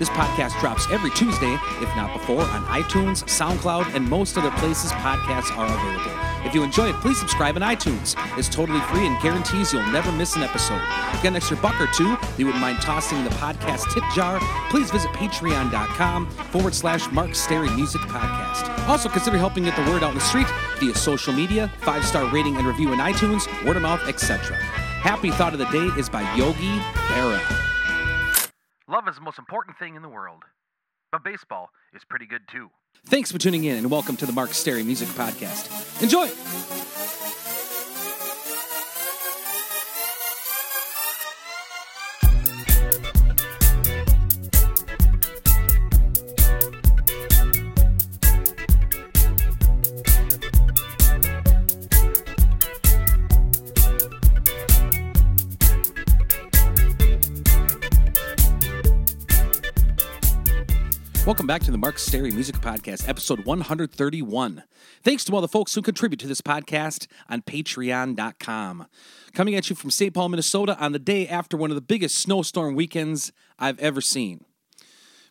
This podcast drops every Tuesday, if not before, on iTunes, SoundCloud, and most other places podcasts are available. If you enjoy it, please subscribe on iTunes. It's totally free and guarantees you'll never miss an episode. Get an extra buck or two you wouldn't mind tossing in the podcast tip jar, please visit patreon.com forward slash Mark Stary Music Podcast. Also, consider helping get the word out in the street via social media, five star rating and review in iTunes, word of mouth, etc. Happy Thought of the Day is by Yogi Berra. Love is the most important thing in the world. But baseball is pretty good too. Thanks for tuning in and welcome to the Mark Stary Music Podcast. Enjoy! Welcome back to the Mark Stary Music Podcast, episode 131. Thanks to all the folks who contribute to this podcast on patreon.com. Coming at you from St. Paul, Minnesota on the day after one of the biggest snowstorm weekends I've ever seen.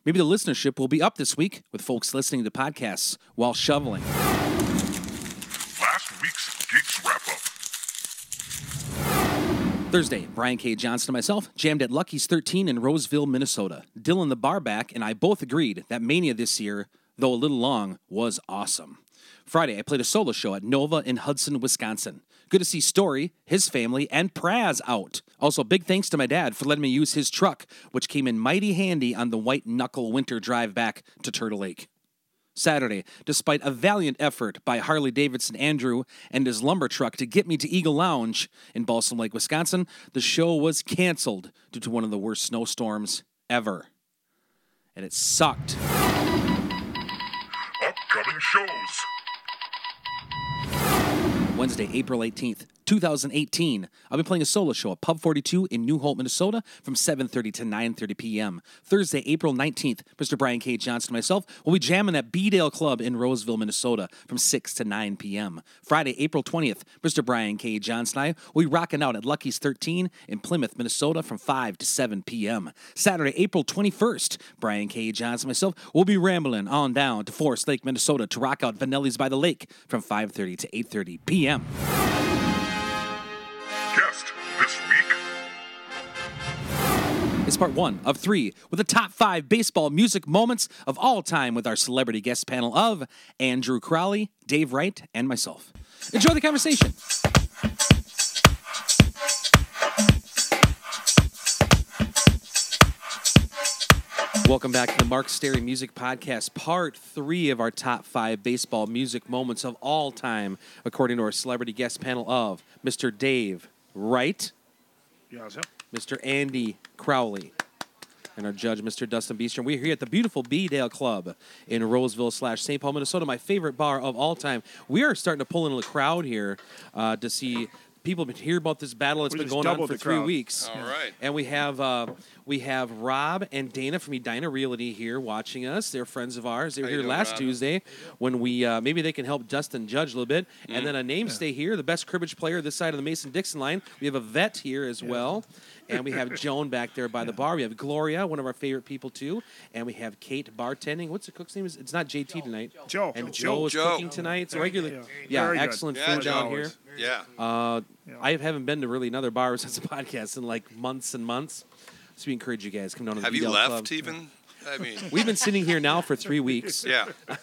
Maybe the listenership will be up this week with folks listening to podcasts while shoveling. Last week's Geeks Wrap Up. Thursday, Brian K. Johnston and myself jammed at Lucky's 13 in Roseville, Minnesota. Dylan the barback and I both agreed that Mania this year, though a little long, was awesome. Friday, I played a solo show at Nova in Hudson, Wisconsin. Good to see Story, his family, and Praz out. Also, big thanks to my dad for letting me use his truck, which came in mighty handy on the white knuckle winter drive back to Turtle Lake. Saturday, despite a valiant effort by Harley Davidson Andrew and his lumber truck to get me to Eagle Lounge in Balsam Lake, Wisconsin, the show was canceled due to one of the worst snowstorms ever. And it sucked. Upcoming shows. Wednesday, April 18th, 2018. I'll be playing a solo show at Pub 42 in New Hope, Minnesota from 7.30 to 9.30 p.m. Thursday, April 19th, Mr. Brian K. Johnson and myself will be jamming at B-Dale Club in Roseville, Minnesota from 6 to 9 p.m. Friday, April 20th, Mr. Brian K. Johnson and I will be rocking out at Lucky's 13 in Plymouth, Minnesota from 5 to 7 p.m. Saturday, April 21st, Brian K. Johnson and myself will be rambling on down to Forest Lake, Minnesota to rock out Vanelli's by the Lake from 5.30 to 8.30 p.m. part one of three with the top five baseball music moments of all time with our celebrity guest panel of Andrew Crowley, Dave Wright, and myself. Enjoy the conversation. Welcome back to the Mark Sterry Music Podcast, part three of our top five baseball music moments of all time, according to our celebrity guest panel of Mr. Dave Wright, Yeah. Mr. Andy Crowley, and our judge, Mr. Dustin Beestrom. We're here at the beautiful B-Dale Club in Roseville slash St. Paul, Minnesota, my favorite bar of all time. We are starting to pull in a crowd here uh, to see people have been hear about this battle that's We been just going on doubled for the three crowd. weeks. All right. And we have uh, we have Rob and Dana from Edina Realty here watching us. They're friends of ours. They were How you here doing, last Rob? Tuesday when we uh, maybe they can help Dustin judge a little bit. Mm-hmm. And then a name stay here, the best cribbage player this side of the Mason Dixon line. We have Yvette here as well. And we have Joan back there by the bar. We have Gloria, one of our favorite people too. And we have Kate bartending. What's the cook's name? It's not JT tonight. Joe. And Joe. Joe is Joe. cooking tonight. It's regular. Yeah. Yeah, Very good. excellent Yeah, food down Joe. here. Yeah. Uh, Yeah. I haven't been to really another bar since the podcast in like months and months. So we encourage you guys come down to the Have you left Club. even? I mean, We've been sitting here now for three weeks. yeah.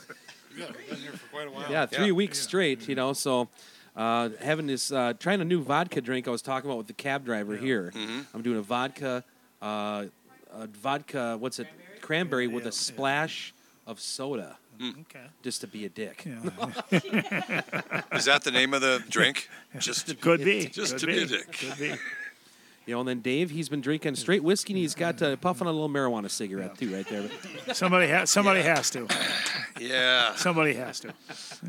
Yeah, three Yeah. weeks straight. You know, so uh, having this uh, trying a new vodka drink. I was talking about with the cab driver here. Mm-hmm. I'm doing a vodka, uh, a vodka. What's it? Cranberry with a splash of soda, Okay. just to be a dick. Yeah. Is that the name of the drink? Just Could be. Just Could to be a dick. Could be. You know, and then Dave, he's been drinking straight whiskey and he's got uh, puffing a little marijuana cigarette too, right there. Somebody has. Somebody has to. Yeah. Somebody has to.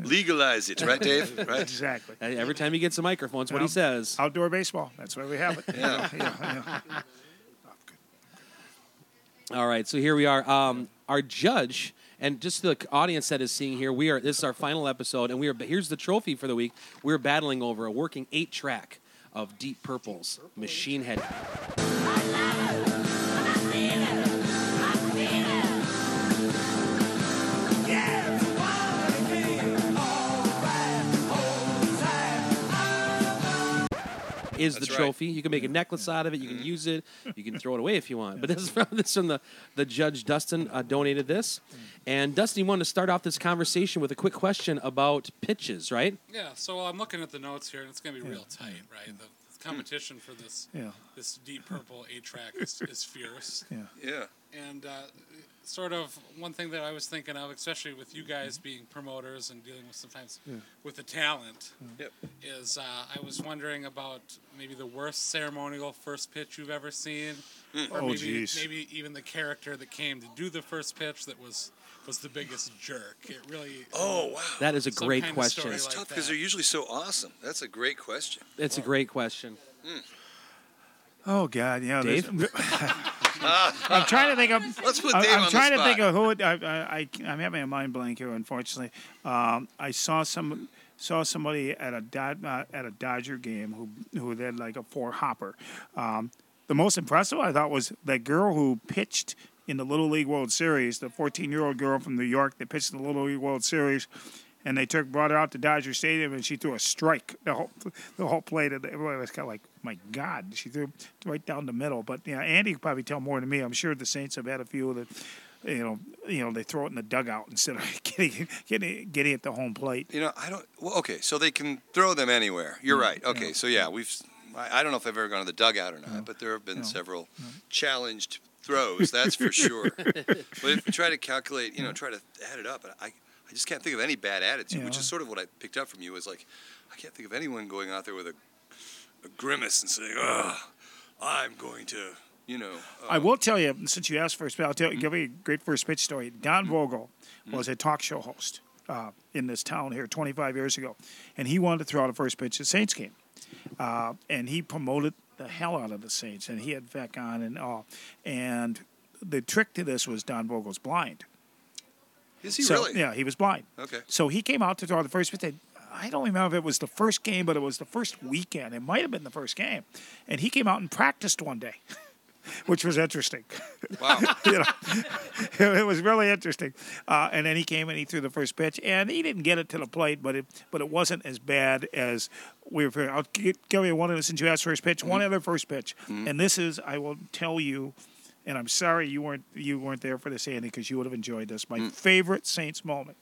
Legalize it, right, Dave? Right? Exactly. uh, every time he gets a microphone, it's what he says. Outdoor baseball. That's why we have it. Yeah. yeah, yeah. All right, so here we are. Um, our judge and just the audience that is seeing here, we are. This is our final episode, and we are. Here's the trophy for the week. We're battling over a working eight track of Deep Purple's Machine Head. Is the That's right. trophy? You can make a necklace out of it. You can use it. You can throw it away if you want. But this is from this is from the the judge Dustin uh, donated this, and Dustin wanted to start off this conversation with a quick question about pitches, right? Yeah, so I'm looking at the notes here, and it's going to be real tight, right? The competition for this Yeah. this deep purple eight track is, is fierce. Yeah. Yeah. And uh, sort of one thing that I was thinking of, especially with you guys mm-hmm. being promoters and dealing with sometimes with the talent, mm-hmm. Yep. is uh, I was wondering about maybe the worst ceremonial first pitch you've ever seen, mm. or Oh, maybe geez. maybe even the character that came to do the first pitch that was was the biggest jerk. It really. Um, oh, wow. That is a great question. story It's like tough because they're usually so awesome. That's a great question. It's a great question. Mm. Oh God, yeah. Dave? I'm trying to think of. Let's put I- Dave I'm on the trying to think of who. It, I, I, I, I'm having a mind blank here, unfortunately. Um, I saw some saw somebody at a Dod, uh, at a Dodger game who who had like a four hopper. Um, the most impressive I thought was that girl who pitched in the Little League World Series, the 14 year old girl from New York that pitched in the Little League World Series. And they took brought her out to Dodger Stadium, and she threw a strike the whole the whole plate. And everybody was kind of like, "My God!" She threw right down the middle. But yeah, Andy could probably tell more than me. I'm sure the Saints have had a few that, you know, you know, they throw it in the dugout instead of getting getting getting at the home plate. You know, I don't. Well, okay, so they can throw them anywhere. You're mm, right. Okay, yeah. so yeah, we've. I, I don't know if I've ever gone to the dugout or not, but there have been No. several challenged throws. That's for sure. but if we try to calculate, you know, try to add it up, I, I just can't think of any bad attitude, which is sort of what I picked up from you. Is like, I can't think of anyone going out there with a, a grimace and saying, "Ugh, I'm going to," you know. Uh, I will tell you, since you asked for first, I'll tell you, give you a great first pitch story. Don Vogel was a talk show host uh, in this town here 25 years ago, and he wanted to throw out a first pitch at Saints game, uh, and he promoted the hell out of the Saints, and he had Veeck on and all, and the trick to this was Don Vogel's blind. Is he so, really? Yeah, he was blind. Okay. So he came out to throw the first pitch. I don't remember if it was the first game, but it was the first weekend. It might have been the first game, and he came out and practiced one day, which was interesting. Wow. you know, it was really interesting. Uh, and then he came and he threw the first pitch, and he didn't get it to the plate, but it but it wasn't as bad as we were. I'll gi- give you one of the since you asked first pitch, one other first pitch, and this is I will tell you. And I'm sorry you weren't you weren't there for this, Andy, because you would have enjoyed this. My mm. favorite Saints moment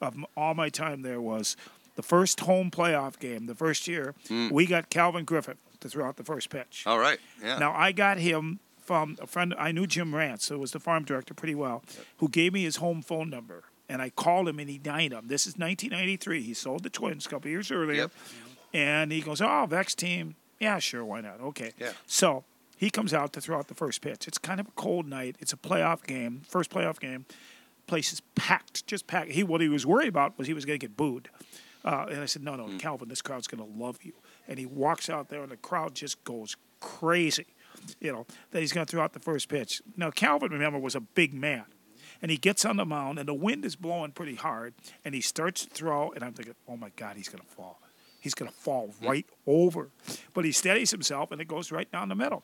of all my time there was the first home playoff game. The first year, mm. we got Calvin Griffith to throw out the first pitch. All right. Yeah. Now I got him from a friend. I knew Jim Rantz, who was the farm director, pretty well, who gave me his home phone number, and I called him and he dined him. This is 1993. He sold the Twins a couple years earlier, Yep. and he goes, "Oh, Veeck's team, yeah, sure, why not? Okay." Yeah. So he comes out to throw out the first pitch. It's kind of a cold night. It's a playoff game, first playoff game. Place is packed, just packed. He what he was worried about was he was going to get booed. Uh, and I said, no, no, Calvin, this crowd's going to love you. And he walks out there, and the crowd just goes crazy. You know that he's going to throw out the first pitch. Now Calvin, remember, was a big man, and he gets on the mound, and the wind is blowing pretty hard, and he starts to throw, and I'm thinking, oh my God, he's going to fall. He's going to fall mm-hmm. right over. But he steadies himself, and it goes right down the middle.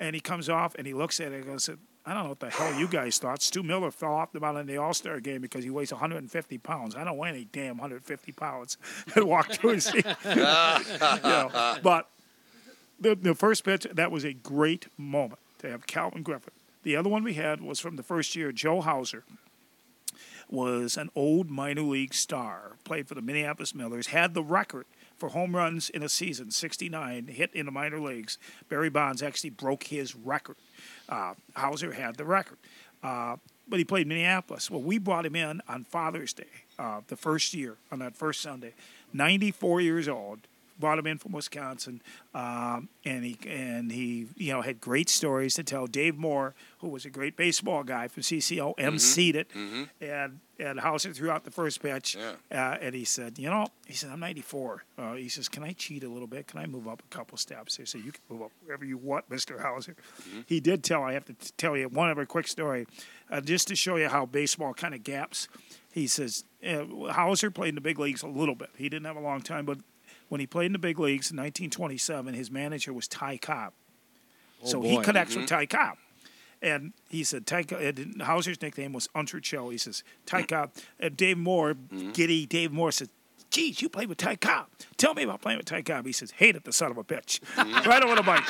And he comes off, and he looks at it and goes, I don't know what the hell you guys thought. Stu Miller fell off the mound in the All Star game because he weighs 150 pounds. I don't weigh any damn 150 pounds. and walked to his seat. You know, But the, the first pitch, that was a great moment to have Calvin Griffith. The other one we had was from the first year. Joe Hauser was an old minor league star, played for the Minneapolis Millers, had the record for home runs in a season, 69 hit in the minor leagues. Barry Bonds actually broke his record. Uh, Hauser had the record. Uh, but he played Minneapolis. Well, we brought him in on Father's Day, uh, the first year, on that first Sunday. 94 years old, brought him in from Wisconsin, um, and he and he you know had great stories to tell. Dave Moore, who was a great baseball guy from CCO, Mm-hmm. emceed it, and and Hauser threw out the first pitch, Yeah. uh, and he said, you know, he said I'm 94. Uh, he says, can I cheat a little bit? Can I move up a couple steps? He said, you can move up wherever you want, Mister Hauser. He did tell. I have to tell you one other quick story, uh, just to show you how baseball kind of gaps. He says uh, Hauser played in the big leagues a little bit. He didn't have a long time, but when he played in the big leagues in 1927, his manager was Ty Cobb. Oh, so he boy. connects with mm-hmm. Ty Cobb. And he said, Ty, and Hauser's nickname was Unser Choe. He says, Ty mm. Cobb. And Dave Moore, mm-hmm. giddy Dave Moore says, Geez, you played with Ty Cobb. Tell me about playing with Ty Cobb. He says, Hated the son of a bitch. Mm-hmm. right over the mic.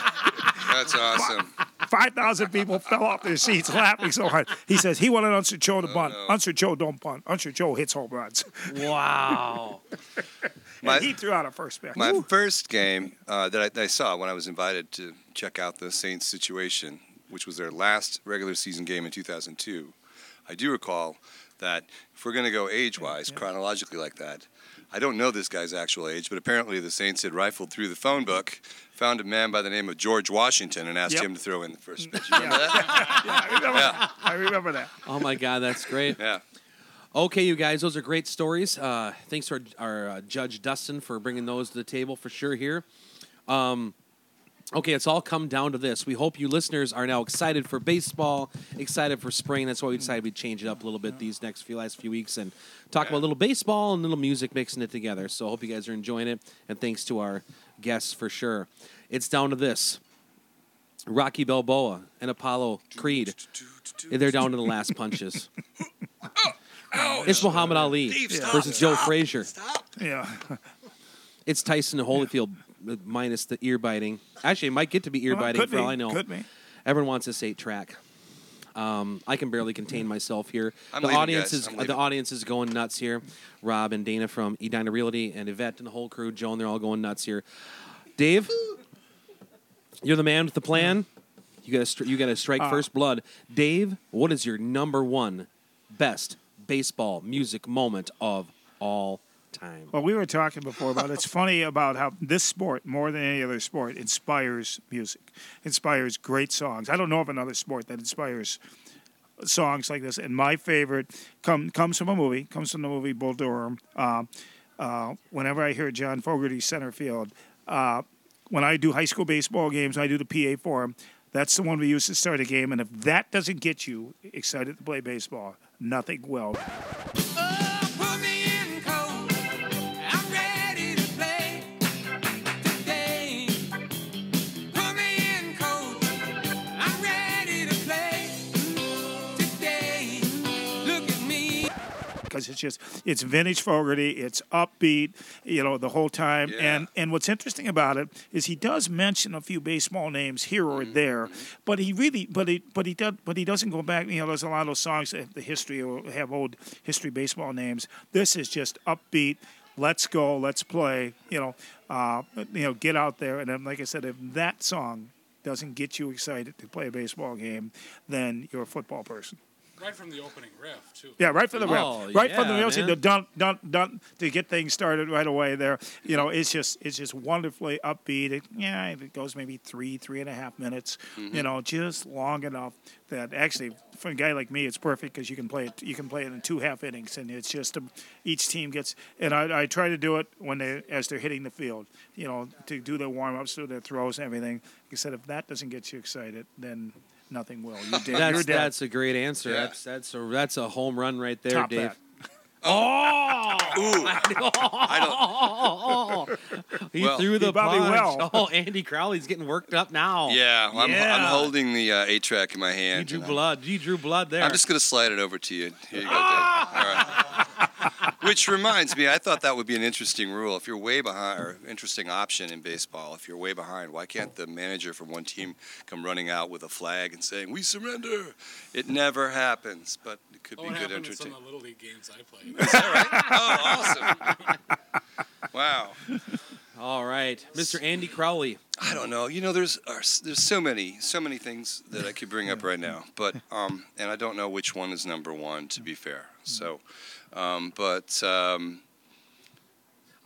That's awesome. 5,000 people fell off their seats laughing so hard. He says, He wanted Unser Choe to bunt. Unser Choe don't bunt. Unser Choe hits home runs. Wow. My- and he threw out a first pitch. My first game uh, that, I, that I saw when I was invited to check out the Saints situation, which was their last regular season game in 2002, I do recall that if we're going to go age wise, chronologically like that, I don't know this guy's actual age, but apparently the Saints had rifled through the phone book, found a man by the name of George Washington, and asked Yep. him to throw in the first pitch. You remember that? I remember Yeah. I remember that. Oh my God, that's great. Yeah. Okay, you guys, those are great stories. Uh, thanks to our, our uh, judge Dustin for bringing those to the table for sure. Here, um, okay, it's all come down to this. We hope you listeners are now excited for baseball, excited for spring. That's why we decided we'd change it up a little bit these next few last few weeks and talk about a little baseball and a little music, mixing it together. So, I hope you guys are enjoying it, and thanks to our guests for sure. It's down to this. Rocky Balboa and Apollo Creed. They're down to the last punches. It's Muhammad Ali stop, versus Joe Frazier. Yeah. It's Tyson Holyfield minus the ear biting. Actually, it might get to be ear Well, biting could for be. all I know. Could be. Everyone wants this eight track. Um, I can barely contain myself here. I'm the leaving, audience guys. is I'm the audience is going nuts here. Rob and Dana from Edina Realty and Yvette and the whole crew, Joan, they're all going nuts here. Dave, you're the man with the plan. You got to you got to strike Uh, first blood. Dave, what is your number one best baseball music moment of all time? Well, we were talking before about it's funny about how this sport, more than any other sport, inspires music, inspires great songs. I don't know of another sport that inspires songs like this. And my favorite come, comes from a movie, comes from the movie Bull Durham. Uh, uh, whenever I hear John Fogerty center field, uh, when I do high school baseball games, I do the PA for 'em, That's the one we use to start a game. And if that doesn't get you excited to play baseball, nothing will. Because it's just it's vintage Fogerty. It's upbeat, you know, the whole time. Yeah. And and what's interesting about it is he does mention a few baseball names here or Mm-hmm. there, but he really but he but he does but he doesn't go back. You know, there's a lot of those songs that have the history or have old history baseball names. This is just upbeat. Let's go, let's play. You know, uh, you know, get out there. And then, like I said, if that song doesn't get you excited to play a baseball game, then you're a football person. Right from the opening riff, too. Yeah, right for the Oh, rip. Right from the yeah, rip. man. The dun dun dun to get things started right away there. You know, it's just it's just wonderfully upbeat. It, yeah, it goes maybe three, three and a half minutes. You know, just long enough that actually for a guy like me, it's perfect because you can play it. You can play it in two half innings, and it's just um, each team gets. And I, I try to do it when they as they're hitting the field. You know, to do their warm ups, do their throws, and everything. Like I said, if that doesn't get you excited, then nothing will. You're That's that's a great answer. Yeah. That's that's a that's a home run right there, Top Dave. that. Oh, Ooh, I he Well, threw the he punch. will. Oh, Andy Crowley's getting worked up now. don't. Yeah, I'm, I'm holding the uh, eight track in my you hand. drew and I'm- blood. You drew blood there. I'm just going to slide it over to you. Here you go, Dave. All right. Which reminds me, I thought that would be an interesting rule. If you're way behind, or interesting option in baseball, if you're way behind, why can't the manager from one team come running out with a flag and saying, "We surrender"? It never happens, but it could Oh, be what good happened in some of entertainment. the Little League games I played. Is that right? Oh, awesome! Wow. All right, Mr. Andy Crowley. I don't know. You know, there's are, there's so many so many things that I could bring up right now, but um, and I don't know which one is number one. To be fair, so, um, but um,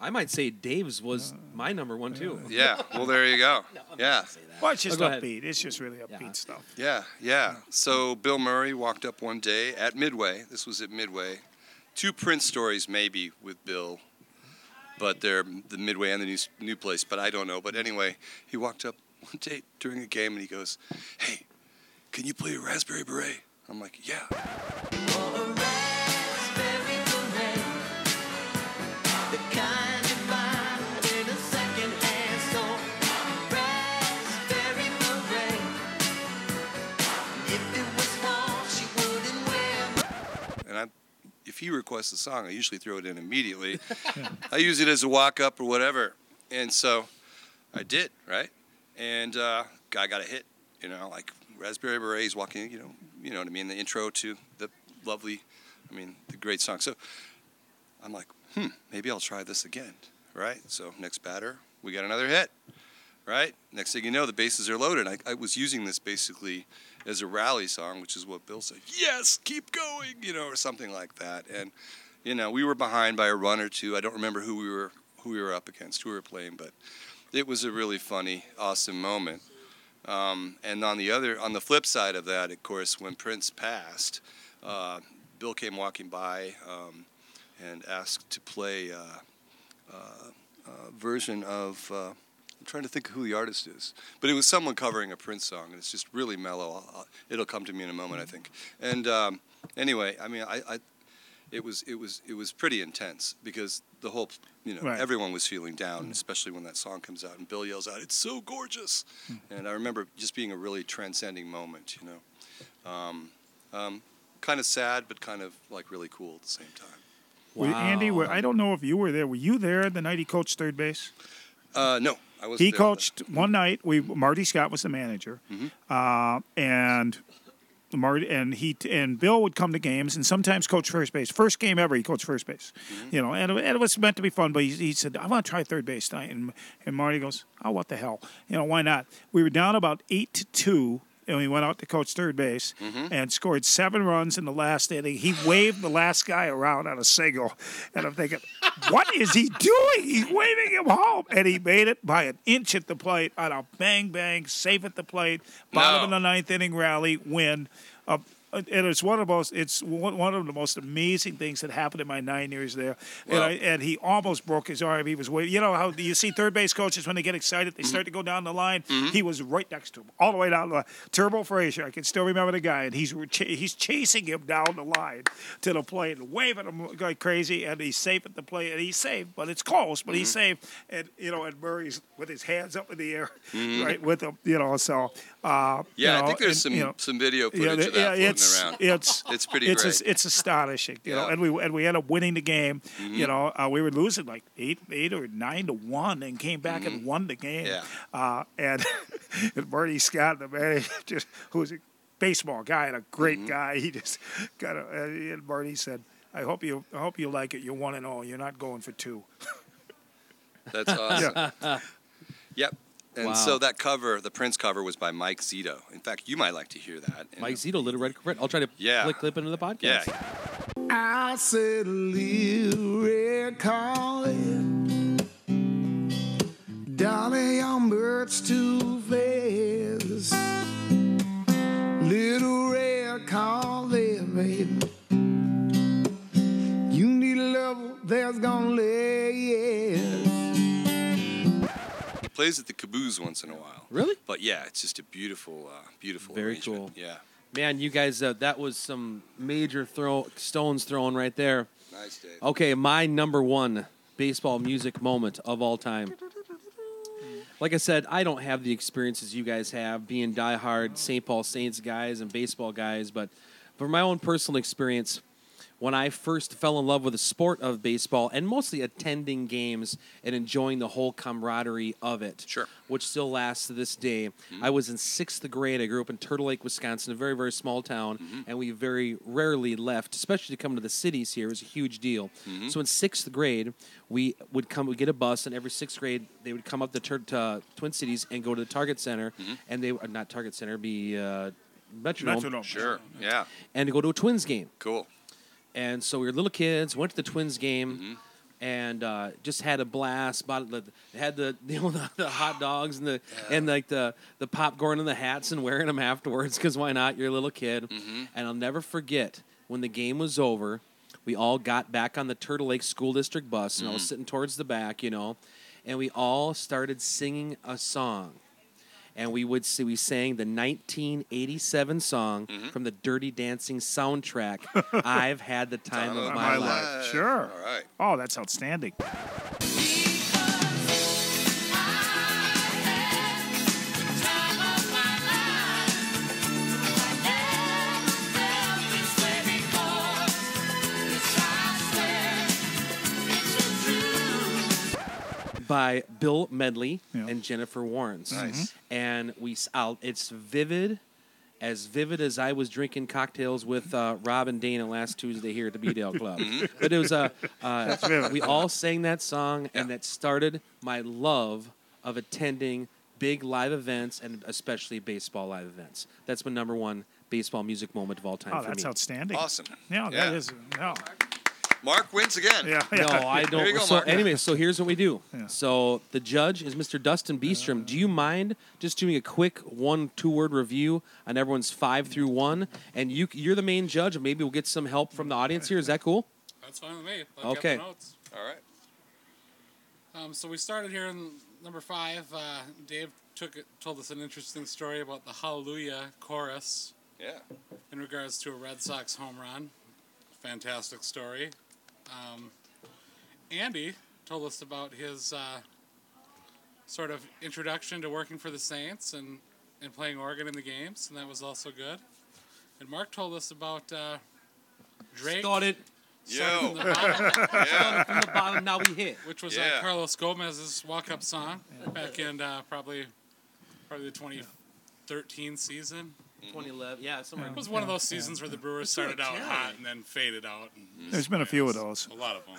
I might say Dave's was my number one too. Yeah. Well, there you go. Yeah. Well, it's just Oh, go ahead. upbeat. It's just really upbeat Yeah. stuff. Yeah, yeah. So Bill Murray walked up one day at Midway. This was at Midway. Two print stories, maybe, with Bill, but they're the Midway and the new, new place, but I don't know. But anyway, he walked up one day during a game and he goes, Hey, can you play a Raspberry Beret? I'm like, Yeah. If he requests a song, I usually throw it in immediately. I use it as a walk up or whatever. And so I did, right? And uh, guy got a hit, you know, like Raspberry Berets walking, you know, you know what I mean, the intro to the lovely, I mean, the great song. So I'm like, hmm, maybe I'll try this again, right? So next batter, we got another hit, right? Next thing you know, the bases are loaded. I, I was using this basically as a rally song, which is what Bill said. Yes, keep going, you know, or something like that. And you know, we were behind by a run or two. I don't remember who we were who we were up against, who we were playing, but it was a really funny, awesome moment. Um, and on the other, on the flip side of that, of course, when Prince passed, uh, Bill came walking by um, and asked to play uh, uh, a version of. I'm trying to think of who the artist is, but it was someone covering a Prince song, and it's just really mellow. I'll, I'll, it'll come to me in a moment, I think. And um, anyway, I mean, I, I, it was it was it was pretty intense because the whole, you know, Right. everyone was feeling down, especially when that song comes out and Bill yells out, "It's so gorgeous!" And I remember just being a really transcending moment, you know, um, um, kind of sad, but kind of like really cool at the same time. Were- Andy, were, I don't know if you were there. Were you there the night he coached third base? Uh, no, I was. He coached one night. We Marty Scott was the manager, Mm-hmm. uh, and Marty and he and Bill would come to games and sometimes coach first base. First game ever, he coached first base. Mm-hmm. You know, and, it- and it was meant to be fun. But he, he said, "I want to try third base tonight." And and Marty goes, "Oh, what the hell? You know, why not?" We were down about eight to two. And we went out to coach third base Mm-hmm. and scored seven runs in the last inning. He waved the last guy around on a single, and I'm thinking, "What is he doing? He's waving him home!" And he made it by an inch at the plate on a bang bang, safe at the plate, bottom of the ninth inning rally win. Uh, and it's one of the most it's one of the most amazing things that happened in my nine years there. And, I, and he almost broke his arm. He was waiting. You know how you see third base coaches when they get excited, Mm-hmm. they start to go down the line. He was right next to him, all the way down the line. Turbo Frazier, I can still remember the guy, and he's he's chasing him down the line to the plate and waving him like crazy. And he's safe at the plate, and he's safe, but it's close, but Mm-hmm. he's safe. And you know, and Murray's with his hands up in the air, right with him. You know, so uh, Mm-hmm. Yeah, you I think there's and, some you know, some video footage yeah, of that yeah, it's around. it's It's pretty it's great. it's astonishing, you know. Yeah. Mm-hmm. And we and we ended up winning the game. You know, uh, we were losing like eight eight or nine to one, and came back and won the game. Mm-hmm. Yeah. Uh, and and Marty Scott, the man, just who's a baseball guy and a great Mm-hmm. guy, he just got a. And Marty said, "I hope you I hope you like it. You're one and all. You're not going for two. That's awesome. Yep. And Wow. so that cover, the Prince cover, was by Mike Zito. In fact, you might like to hear that. And- Mike Zito, Little Red Corvette. I'll try to Yeah. click clip into the podcast. Yeah. I said little red calling. Dolly on birds too fast. Little red calling, baby. You need a lover that's gonna lay yes. Plays at the Caboose once in a while. Really? But yeah, it's just a beautiful, uh, beautiful Very cool. Yeah. Man, you guys, uh, that was some major throw stones thrown right there. Nice, Dave. Okay, my number one baseball music moment of all time. Like I said, I don't have the experiences you guys have being diehard St. Paul Saints guys and baseball guys, but from my own personal experience, when I first fell in love with the sport of baseball and mostly attending games and enjoying the whole camaraderie of it, Sure. which still lasts to this day. I was in sixth grade. I grew up in Turtle Lake, Wisconsin, a very, very small town, and we very rarely left, especially to come to the cities here. It was a huge deal. So in sixth grade, we would come, we'd get a bus, and every sixth grade, they would come up to, Tur- to Twin Cities and go to the Target Center, and they, uh, not Target Center, be uh, Metrodome, Metrodome. Sure. Yeah. and to go to a Twins game. Cool. And so we were little kids, went to the Twins game. Mm-hmm. and uh, just had a blast. Bought the had the you know the, the hot dogs and the and like the the popcorn and the hats and wearing them afterwards because why not? You're a little kid, mm-hmm. and I'll never forget when the game was over. We all got back on the Turtle Lake School District bus, and I was mm-hmm. sitting towards the back, you know, and we all started singing a song and we would see we sang the 1987 song mm-hmm. from the Dirty Dancing soundtrack. I've had the time Time of of my, my life. life. Sure. All right. Oh, that's outstanding. By Bill Medley Yeah. and Jennifer Warnes. Nice. And we, s- I'll, it's vivid, as vivid as I was drinking cocktails with uh, Rob and Dana last Tuesday here at the B-Dale Club. but it was uh, uh, vivid. we all sang that song, and that started my love of attending big live events and especially baseball live events. That's my number one baseball music moment of all time Oh, for that's me. outstanding. Awesome. Yeah, Yeah. that is. Yeah, Mark wins again. yeah. No. I don't. go, so Mark. anyway, so here's what we do. Yeah. So the judge is Mr. Dustin Beestrom. Do you mind just doing a quick one, two word review on everyone's five through one? And you, you're the main judge. and Maybe we'll get some help from the audience here. Is that cool? That's fine with me. I've Okay. Notes. All right. Um, so we started here in number five. Uh, Dave took it, told us an interesting story about the Hallelujah chorus Yeah. in regards to a Red Sox home run. Fantastic story. Um, Andy told us about his uh, sort of introduction to working for the Saints and, and playing organ in the games, and that was also good. And Mark told us about uh, Drake, Started starting from Yo. the bottom, Yeah. from the bottom. Now we hit. which was Yeah. uh, Carlos Gomez's walk-up song back in uh, probably probably the 2013 season. 2011. Yeah, somewhere. It was one of those seasons where the Brewers started out hot and then faded out. and- There's been a few of those. A lot of them.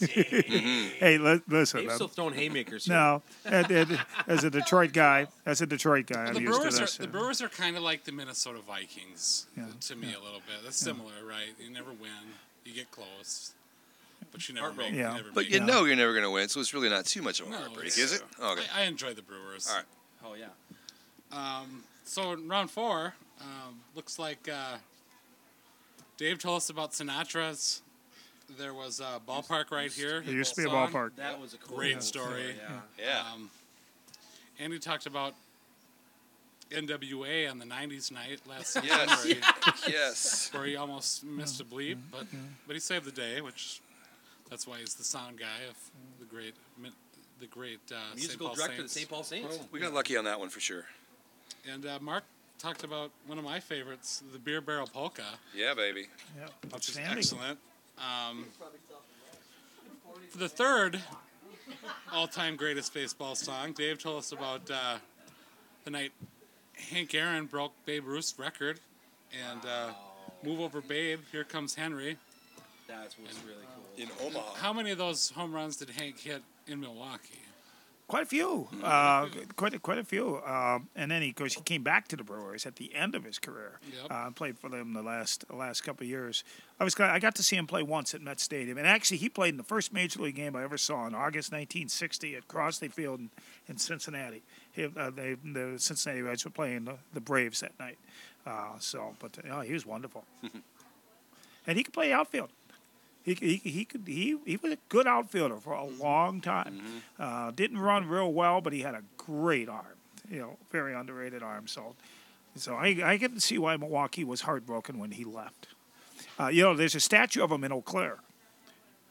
Hey, li- listen. Dave's uh, still throwing haymakers. Here. no, and- and as a Detroit guy, as a Detroit guy, I'm the used to Brewers this. are the Brewers are kind of like the Minnesota Vikings Yeah. to me a little bit. That's similar, right? You never win, you get close, but you never make. Yeah. Never But make you it. know you're never going to win, so it's really not too much of a No, heartbreak, it's- is it? Okay. I, I enjoy the Brewers. All right. Oh yeah. Um, so in round four, um, looks like uh, Dave told us about Sinatra's. There was a ballpark right here. There used to be a song. ballpark. That was a cool Great cool story. Yeah. Yeah. Um, Andy talked about NWA on the '90s night last season, Yes. where, he, yes. where he almost missed a bleep, but but he saved the day, which that's why he's the sound guy of the great the great uh, Musical Paul director of the St. Paul Saints. We got lucky on that one for sure. And uh, Mark talked about one of my favorites, the Beer Barrel Polka. Yeah, baby. Yeah, which is outstanding. excellent. Um, for the third all-time greatest baseball song, Dave told us about uh, the night Hank Aaron broke Babe Ruth's record, and uh, "Move Over Babe, Here Comes Henry." That was really cool. In Omaha. How many of those home runs did Hank hit in Milwaukee? Quite a few. Uh, quite a, quite a few. Um, and then he, of course, he came back to the Brewers at the end of his career. Yep. Uh, played for them the last the last couple of years. I was glad, I got to see him play once at Met Stadium, and actually he played in the first major league game I ever saw in August 1960 at Crosley Field in, in Cincinnati. He, uh, they, the Cincinnati Reds were playing the, the Braves that night. Uh, so, but uh, he was wonderful, and he could play outfield. He, he, he could he, he was a good outfielder for a long time. Uh, didn't run real well, but he had a great arm. You know, very underrated arm. So, so I I get to see why Milwaukee was heartbroken when he left. Uh, you know, there's a statue of him in Eau Claire.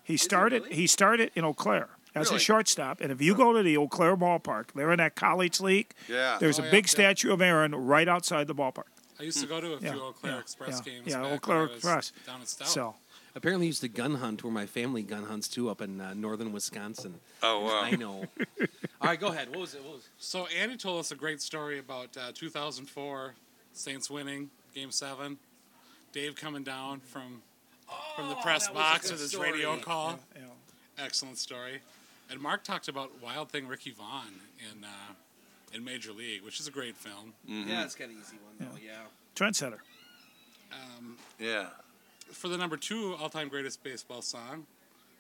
He started he started in Eau Claire as a shortstop, and if you go to the Eau Claire ballpark, they're in that college league. Yeah. There's Oh, a yeah, big yeah. statue of Aaron right outside the ballpark. I used to go to a few Yeah, Eau Claire yeah, Express yeah, games. yeah, back Eau when Claire I was Express. down at Stout. So Apparently, used to gun hunt where my family gun hunts too, up in uh, northern Wisconsin. Oh, wow. I know. All right, go ahead. What was it? What was So Andy told us a great story about uh, 2004 Saints winning Game Seven. Dave coming down from from the press Oh, that was a box good with his story. radio call. you know, Excellent story. And Mark talked about Wild Thing Ricky Vaughn in uh, in Major League, which is a great film. Yeah, it's got an easy one though. Yeah. trendsetter. Um, Yeah. For the number two all-time greatest baseball song,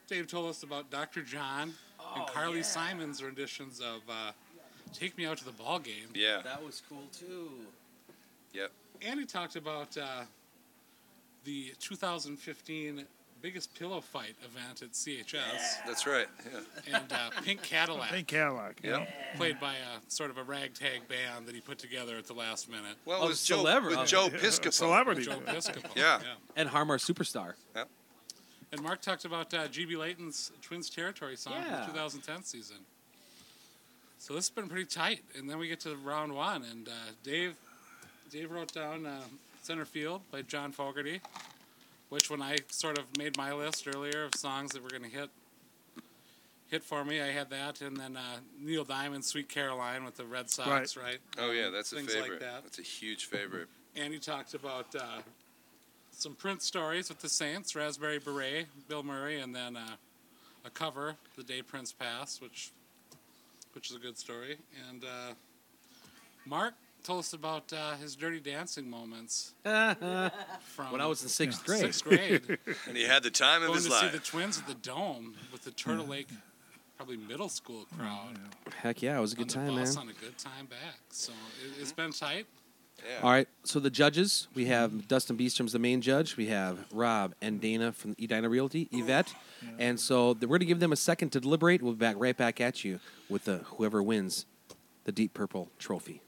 Dave told us about Dr. John and Carly Simon's renditions of uh, "Take Me Out to the Ball Game." Yeah. That was cool too. Yep. And he talked about uh, the 2015 biggest pillow fight event at CHS That's right. Yeah. and uh, Pink Cadillac, Pink Cadillac. you Yep. played by a sort of a ragtag band that he put together at the last minute. Well, Oh, it was Joe, celebra- with. Joe Piscopo. Celebrity. Joe Piscopo. Yeah. And Harmar Superstar. Yep. And Mark talked about uh, GB Leighton's Twins Territory song Yeah. from the 2010 season. So this has been pretty tight. And then we get to round one, and uh, Dave, Dave wrote down uh, Center Field by John Fogerty, which when I sort of made my list earlier of songs that were going to hit hit for me, I had that, and then uh, Neil Diamond's Sweet Caroline with the Red Sox, right? Oh yeah, that's a things favorite. like that. That's a huge favorite. And he talked about uh, some Prince stories with the Saints, Raspberry Beret, Bill Murray, and then uh, a cover, The Day Prince Passed, which which is a good story. And uh, Mark told us about uh, his Dirty Dancing moments from When I was in sixth grade. sixth grade, And he had the time of going his to see the Twins at the Dome with the Turtle Lake, probably middle school crowd. Heck yeah, it was a on good the time, man. bus on a good time back. So it, it's been tight. Yeah. All right, so the judges, we have Dustin Beestrom's the main judge. We have Rob and Dana from Edina Realty, Yvette. And so th- we're going to give them a second to deliberate. We'll be back right back at you with the whoever wins the Deep Purple Trophy.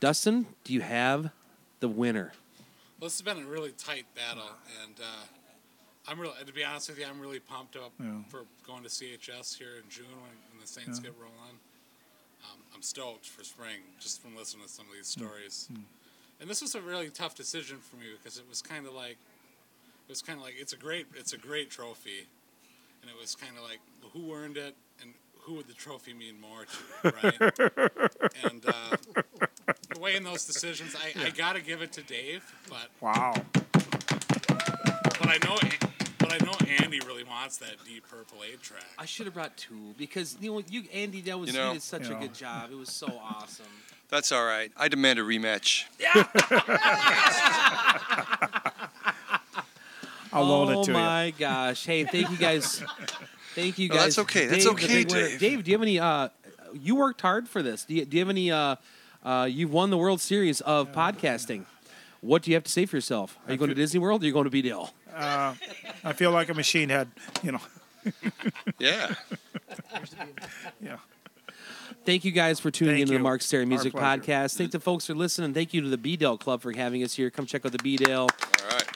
Dustin, do you have the winner? Well, this has been a really tight battle, and uh, I'm really, to be honest with you, I'm really pumped up Yeah. for going to CHS here in June when, when the Saints get rolling. Um, I'm stoked for spring just from listening to some of these stories. And this was a really tough decision for me because it was kind of like, it was kind of like it's a great, it's a great trophy, and it was kind of like who earned it and who would the trophy mean more to, right? and uh, weighing those decisions, I, I got to give it to Dave, but Wow. but I know, but I know Andy really wants that Deep Purple eight track. I should have brought two because you know you Andy that was You know- you did such You a good job. It was so awesome. That's all right. I demand a rematch. I'll loan oh it to you. Oh my gosh! Hey, thank you guys. Thank you No, guys. that's okay. That's Dave, the okay, big winner. Dave. Dave, do you have any? Uh, you worked hard for this. Do you, do you have any? Uh, uh, you've won the World Series of podcasting. What do you have to say for yourself? Are you going to Disney World? or Are you going to B-Dale? you. I feel like a machine head. You know. Yeah. Yeah. Thank you guys for tuning Thank into the you. Mark Stary Music pleasure. Podcast. Thank the folks for listening. Thank you to the B-Dale Club for having us here. Come check out the B-Dale. All right.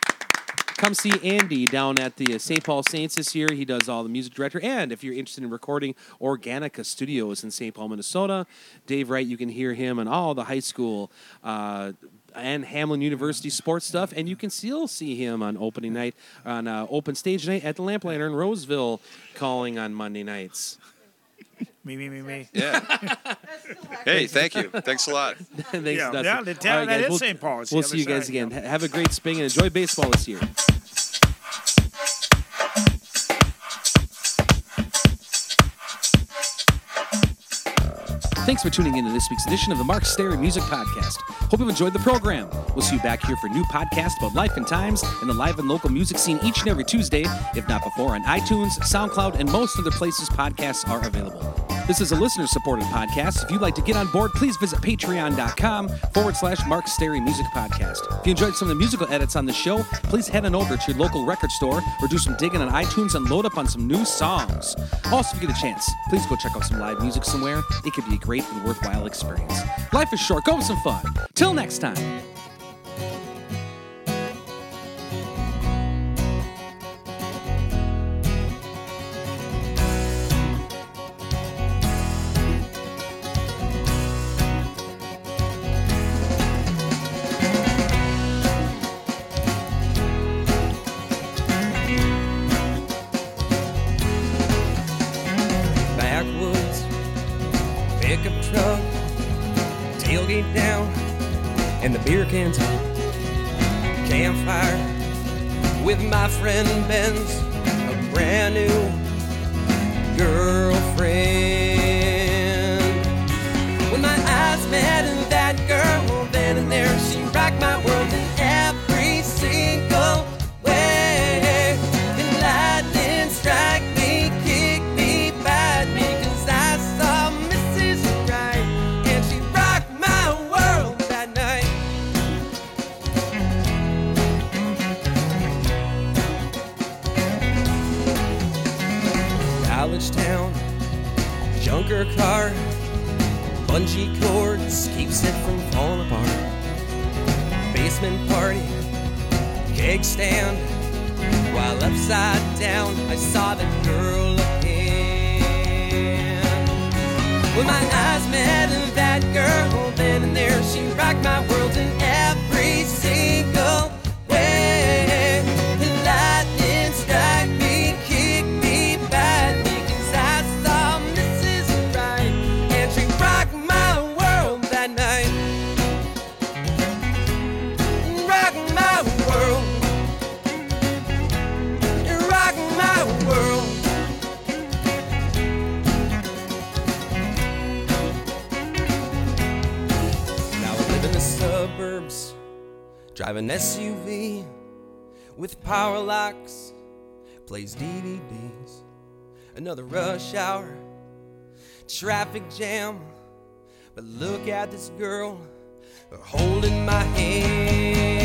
Come see Andy down at the uh, St. Paul Saints this year. He does all the music director. And if you're interested in recording, Organica Studios in St. Paul, Minnesota. Dave Wright, you can hear him on all the high school uh, and Hamline University sports stuff. And you can still see him on opening night, on uh, open stage night at the Lamplighter in Roseville, calling on Monday nights. Me, me, me, me. Yeah. hey, thank you. Thanks a lot. Thanks, Yeah, Dustin. yeah, the All town- that guys, is we'll- St. Paul. It's We'll see you guys side, again. yeah. Have a great spring and enjoy baseball this year. Thanks for tuning in to this week's edition of the Mark Stary Music Podcast. Hope you've enjoyed the program. We'll see you back here for new podcasts about life and times and the live and local music scene each and every Tuesday, if not before, on iTunes, SoundCloud, and most other places podcasts are available. This is a listener supported podcast. If you'd like to get on board, please visit patreon.com forward slash Mark Stary Music Podcast. If you enjoyed some of the musical edits on the show, please head on over to your local record store or do some digging on iTunes and load up on some new songs. Also, if you get a chance, please go check out some live music somewhere. It could be a great and worthwhile experience. Life is short, go have some fun. Till next time. Junker car, bungee cords keeps it from falling apart. Basement party, keg stand, while upside down I saw the girl again. When my eyes met that girl, then and there she rocked my world in every single drive an SUV with power locks, plays DVDs. Another rush hour, traffic jam. But look at this girl holding my hand.